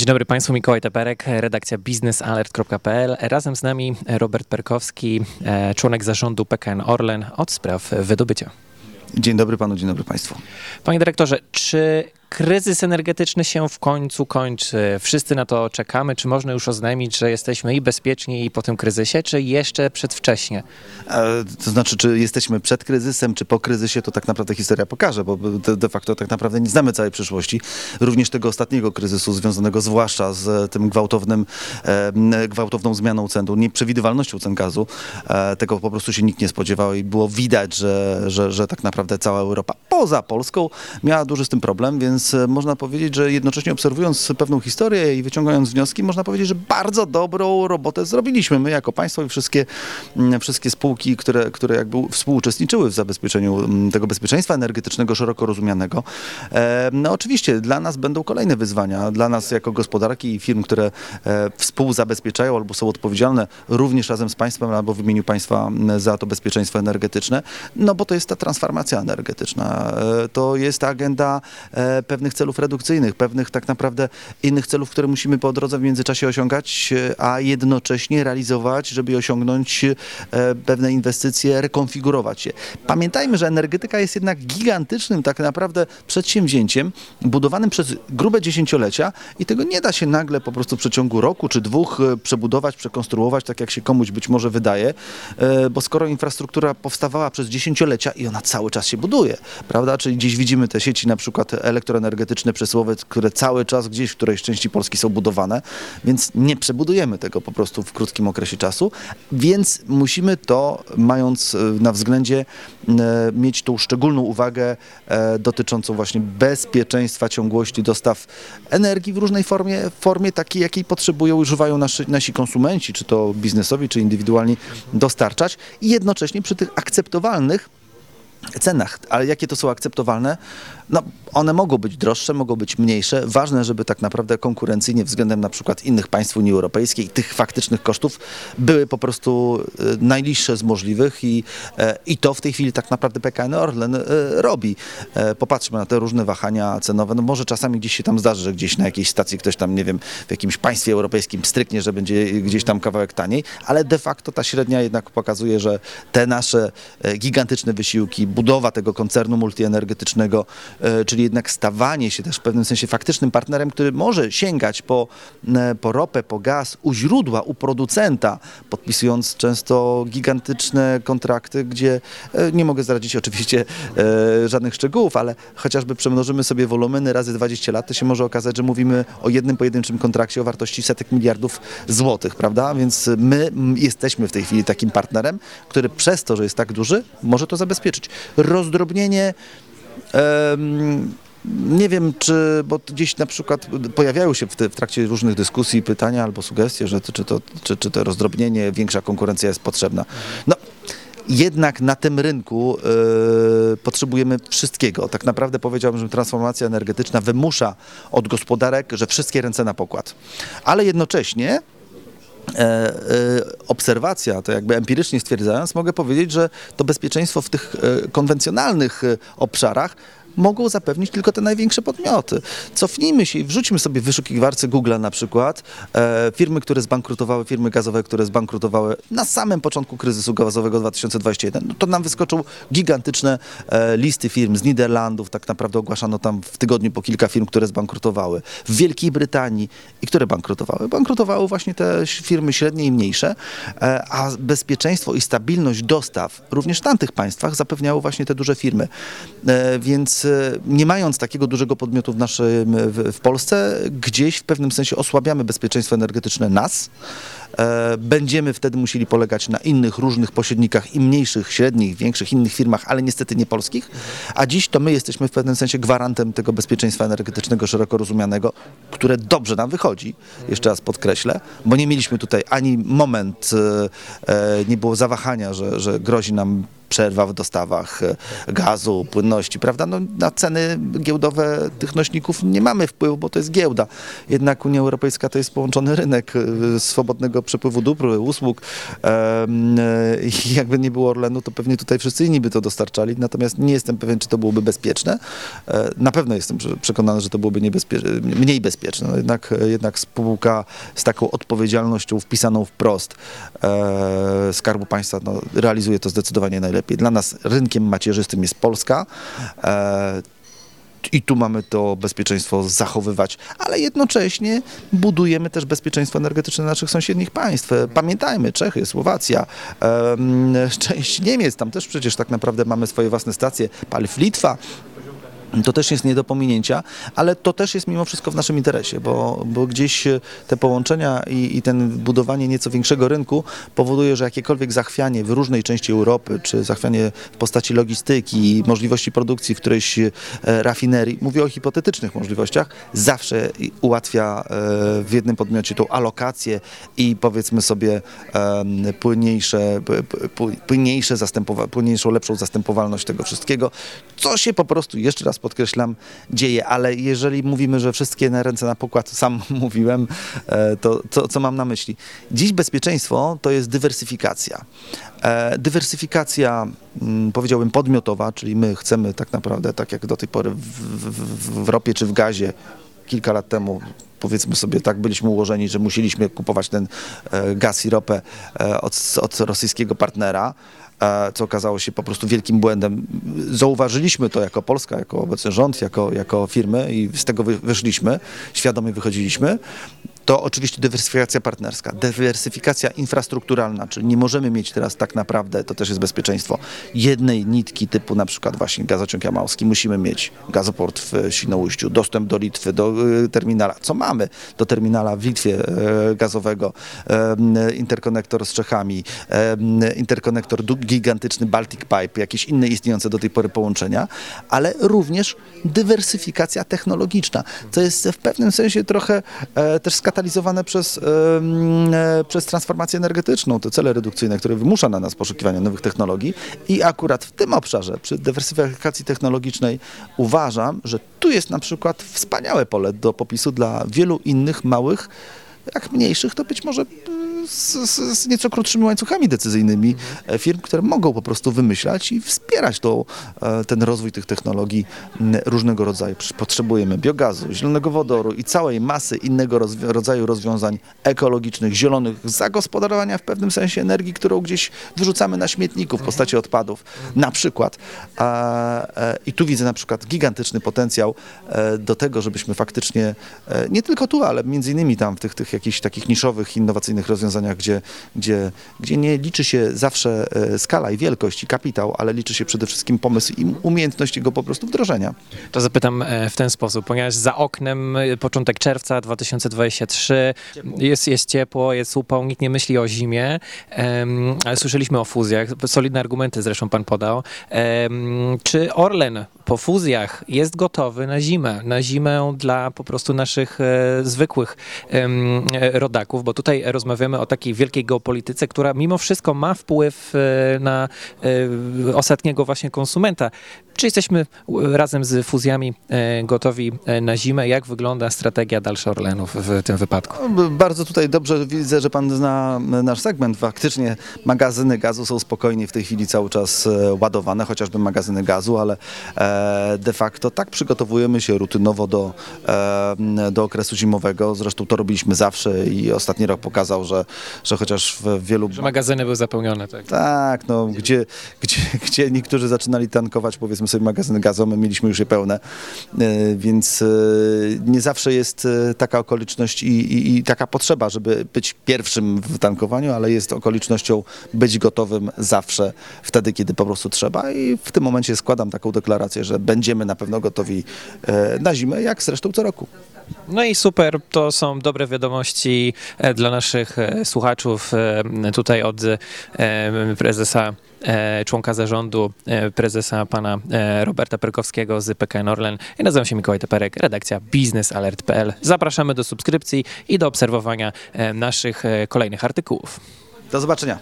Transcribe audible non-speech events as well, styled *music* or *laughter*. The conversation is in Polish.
Dzień dobry Państwu, Mikołaj Teperek, redakcja biznesalert.pl. Razem z nami Robert Perkowski, e, członek zarządu PKN Orlen od spraw wydobycia. Dzień dobry panu, dzień dobry państwu. Panie dyrektorze, czy kryzys energetyczny się w końcu kończy? Wszyscy na to czekamy. Czy można już oznajmić, że jesteśmy i bezpieczni i po tym kryzysie, czy jeszcze przedwcześnie? E, to znaczy, czy jesteśmy przed kryzysem, czy po kryzysie, to tak naprawdę historia pokaże, bo de, facto tak naprawdę nie znamy całej przyszłości. Również tego ostatniego kryzysu, związanego zwłaszcza z tym gwałtownym, e, gwałtowną zmianą cen, nieprzewidywalnością cen gazu. E, tego po prostu się nikt nie spodziewał i było widać, że, że, że tak naprawdę cała Europa, poza Polską, miała duży z tym problem, więc więc e, można powiedzieć, że jednocześnie obserwując pewną historię i wyciągając wnioski, można powiedzieć, że bardzo dobrą robotę zrobiliśmy. My jako państwo i wszystkie, mm, wszystkie spółki, które, które jakby współuczestniczyły w zabezpieczeniu mm, tego bezpieczeństwa energetycznego szeroko rozumianego. E, no oczywiście dla nas będą kolejne wyzwania, dla nas jako gospodarki i firm, które e, współzabezpieczają albo są odpowiedzialne również razem z państwem albo w imieniu państwa mm, za to bezpieczeństwo energetyczne, no bo to jest ta transformacja energetyczna, to jest ta agenda pewnych celów redukcyjnych, pewnych tak naprawdę innych celów, które musimy po drodze w międzyczasie osiągać, a jednocześnie realizować, żeby osiągnąć e, pewne inwestycje, rekonfigurować je. Pamiętajmy, że energetyka jest jednak gigantycznym tak naprawdę przedsięwzięciem, budowanym przez grube dziesięciolecia i tego nie da się nagle po prostu w przeciągu roku czy dwóch e, przebudować, przekonstruować, tak jak się komuś być może wydaje, e, bo skoro infrastruktura powstawała przez dziesięciolecia i ona cały czas się buduje, prawda, czyli gdzieś widzimy te sieci na przykład elektroenergetyczne, energetyczne przesyłowe, które cały czas gdzieś w którejś części Polski są budowane, więc nie przebudujemy tego po prostu w krótkim okresie czasu, więc musimy to, mając e, na względzie, e, mieć tą szczególną uwagę e, dotyczącą właśnie bezpieczeństwa ciągłości dostaw energii w różnej formie, formie takiej, jakiej potrzebują, używają nasi, nasi konsumenci, czy to biznesowi, czy indywidualni dostarczać i jednocześnie przy tych akceptowalnych cenach. Ale jakie to są akceptowalne? No, one mogą być droższe, mogą być mniejsze. Ważne, żeby tak naprawdę konkurencyjnie względem na przykład innych państw Unii Europejskiej tych faktycznych kosztów były po prostu e, najniższe z możliwych i, e, i to w tej chwili tak naprawdę PKN Orlen e, robi. Popatrzmy na te różne wahania cenowe. No może czasami gdzieś się tam zdarzy, że gdzieś na jakiejś stacji ktoś tam, nie wiem, w jakimś państwie europejskim stryknie, że będzie gdzieś tam kawałek taniej, ale de facto ta średnia jednak pokazuje, że te nasze gigantyczne wysiłki, budowa tego koncernu multienergetycznego, E, czyli jednak stawanie się też w pewnym sensie faktycznym partnerem, który może sięgać po, e, po ropę, po gaz u źródła, u producenta, podpisując często gigantyczne kontrakty, gdzie e, nie mogę zdradzić oczywiście żadnych szczegółów, ale chociażby przemnożymy sobie wolumeny razy 20 lat, to się może okazać, że mówimy o jednym pojedynczym kontrakcie o wartości setek miliardów złotych, prawda? Więc my jesteśmy w tej chwili takim partnerem, który przez to, że jest tak duży, może to zabezpieczyć. Rozdrobnienie nie wiem, czy, bo gdzieś na przykład pojawiają się w, te, w trakcie różnych dyskusji pytania albo sugestie, że czy to, czy, czy to rozdrobnienie, większa konkurencja jest potrzebna. No, jednak na tym rynku yy, potrzebujemy wszystkiego. Tak naprawdę powiedziałbym, że transformacja energetyczna wymusza od gospodarek, że wszystkie ręce na pokład. Ale jednocześnie obserwacja, to jakby empirycznie stwierdzając, mogę powiedzieć, że to bezpieczeństwo w tych e, konwencjonalnych obszarach mogą zapewnić tylko te największe podmioty. Cofnijmy się i wrzućmy sobie w wyszukiwarce Google na przykład e, firmy, które zbankrutowały, firmy gazowe, które zbankrutowały na samym początku kryzysu gazowego 2021. No to nam wyskoczą gigantyczne e, listy firm z Niderlandów. Tak naprawdę ogłaszano tam w tygodniu po kilka firm, które zbankrutowały. W Wielkiej Brytanii i które bankrutowały? Bankrutowały właśnie te firmy średnie i mniejsze, e, a bezpieczeństwo i stabilność dostaw również w tamtych państwach zapewniały właśnie te duże firmy. E, więc nie mając takiego dużego podmiotu w, naszym, w, w Polsce, gdzieś w pewnym sensie osłabiamy bezpieczeństwo energetyczne nas. E, będziemy wtedy musieli polegać na innych różnych pośrednikach i mniejszych, średnich, większych, innych firmach, ale niestety nie polskich. A dziś to my jesteśmy w pewnym sensie gwarantem tego bezpieczeństwa energetycznego szeroko rozumianego, które dobrze nam wychodzi, jeszcze raz podkreślę, bo nie mieliśmy tutaj ani moment, e, e, nie było zawahania, że, że grozi nam przerwa w dostawach e, gazu, płynności, prawda? No, na ceny giełdowe tych nośników nie mamy wpływu, bo to jest giełda. Jednak Unia Europejska to jest połączony rynek e, swobodnego przepływu dóbr, usług. E, jakby nie było Orlenu, to pewnie tutaj wszyscy inni by to dostarczali. Natomiast nie jestem pewien, czy to byłoby bezpieczne. Na pewno jestem prze- przekonany, że to byłoby mniej bezpieczne. No jednak, jednak spółka z taką odpowiedzialnością wpisaną wprost Skarbu Państwa no, realizuje to zdecydowanie najlepiej. Dla nas rynkiem macierzystym jest Polska. E, i tu mamy to bezpieczeństwo zachowywać, ale jednocześnie budujemy też bezpieczeństwo energetyczne naszych sąsiednich państw. E, Pamiętajmy, Czechy, Słowacja, część Niemiec, tam też przecież tak naprawdę mamy swoje własne stacje, paliw Litwa. To też jest nie do pominięcia, ale to też jest mimo wszystko w naszym interesie, bo, bo gdzieś e, te połączenia i, i ten budowanie nieco większego rynku powoduje, że jakiekolwiek zachwianie w różnej części Europy, czy zachwianie w postaci logistyki, możliwości produkcji w którejś e, rafinerii, mówię o hipotetycznych możliwościach, zawsze ułatwia e, w jednym podmiocie tą alokację i powiedzmy sobie płynniejsze, płynniejsze zastępowa- płynniejszą, lepszą zastępowalność tego wszystkiego, co się po prostu, jeszcze raz podkreślam, dzieje, ale jeżeli mówimy, że wszystkie na ręce na pokład, sam *laughs* mówiłem, e, to, to co mam na myśli? Dziś bezpieczeństwo to jest dywersyfikacja. E, Dywersyfikacja, mm, powiedziałbym, podmiotowa, czyli my chcemy tak naprawdę, tak jak do tej pory w, w, w ropie czy w gazie, kilka lat temu powiedzmy sobie tak byliśmy ułożeni, że musieliśmy kupować ten e, gaz i ropę od, od rosyjskiego partnera, co okazało się po prostu wielkim błędem. Zauważyliśmy to jako Polska, jako obecny rząd, jako, jako firmy i z tego wy, wyszliśmy, świadomie wychodziliśmy. To oczywiście dywersyfikacja partnerska, dywersyfikacja infrastrukturalna, czyli nie możemy mieć teraz tak naprawdę, to też jest bezpieczeństwo, jednej nitki typu na przykład właśnie gazociąg jamałski. Musimy mieć gazoport w Świnoujściu, dostęp do Litwy, do y, terminala, co mamy, do terminala w Litwie e, gazowego, em, interkonektor z Czechami, interkonektor gigantyczny Baltic Pipe, jakieś inne istniejące do tej pory połączenia, ale również dywersyfikacja technologiczna, co jest w pewnym sensie trochę e, też skatalizowane przez, e, przez transformację energetyczną, te cele redukcyjne, które wymusza na nas poszukiwanie nowych technologii. I akurat w tym obszarze, przy dywersyfikacji technologicznej uważam, że tu jest na przykład wspaniałe pole do popisu dla wielu innych małych, jak mniejszych, to być może z, z, z nieco krótszymi łańcuchami decyzyjnymi e, firm, które mogą po prostu wymyślać i wspierać tą, e, ten rozwój tych technologii różnego rodzaju. Potrzebujemy biogazu, zielonego wodoru i całej masy innego rozwi- rodzaju rozwiązań ekologicznych, zielonych, zagospodarowania w pewnym sensie energii, którą gdzieś wyrzucamy na śmietniku w postaci odpadów. Na przykład. E, I tu widzę na przykład gigantyczny potencjał do tego, żebyśmy faktycznie, nie tylko tu, ale między innymi tam w tych, tych jakichś takich niszowych, innowacyjnych rozwiązaniach, gdzie, gdzie, gdzie nie liczy się zawsze e, skala i wielkość i kapitał, ale liczy się przede wszystkim pomysł i umiejętność jego po prostu wdrożenia. To zapytam e, w ten sposób, ponieważ za oknem e, początek czerwca 2023, jest, jest ciepło, jest upał, nikt nie myśli o zimie, ale słyszeliśmy o fuzjach, solidne argumenty zresztą pan podał. Czy Orlen po fuzjach jest gotowy na zimę, na zimę dla po prostu naszych e, zwykłych e, rodaków, bo tutaj rozmawiamy o takiej wielkiej geopolityce, która mimo wszystko ma wpływ e, na e, ostatniego właśnie konsumenta. Czy jesteśmy e, razem z fuzjami gotowi na zimę? Jak wygląda strategia dalsza Orlenów w tym wypadku? No, Bardzo tutaj dobrze widzę, że pan zna nasz segment. Faktycznie magazyny gazu są spokojnie w tej chwili cały czas ładowane, chociażby magazyny gazu, ale de facto tak przygotowujemy się rutynowo do, do okresu zimowego. Zresztą to robiliśmy zawsze i ostatni rok pokazał, że, że chociaż w wielu... Że magazyny były zapełnione, tak? Tak, no, gdzie, gdzie, gdzie niektórzy zaczynali tankować, powiedzmy sobie, magazyny gazu, my mieliśmy już je pełne, E, więc e, nie zawsze jest e, taka okoliczność i, i, i taka potrzeba, żeby być pierwszym w tankowaniu, ale jest okolicznością być gotowym zawsze wtedy, kiedy po prostu trzeba i w tym momencie składam taką deklarację, że będziemy na pewno gotowi na zimę, jak zresztą co roku. No i super, to są dobre wiadomości dla naszych słuchaczów e, tutaj od e, prezesa, e, członka zarządu, prezesa pana Roberta Perkowskiego z PKN Orlen. Ja nazywam się Mikołaj Teperek, redakcja biznesalert.pl. Zapraszamy do subskrypcji i do obserwowania naszych kolejnych artykułów. Do zobaczenia.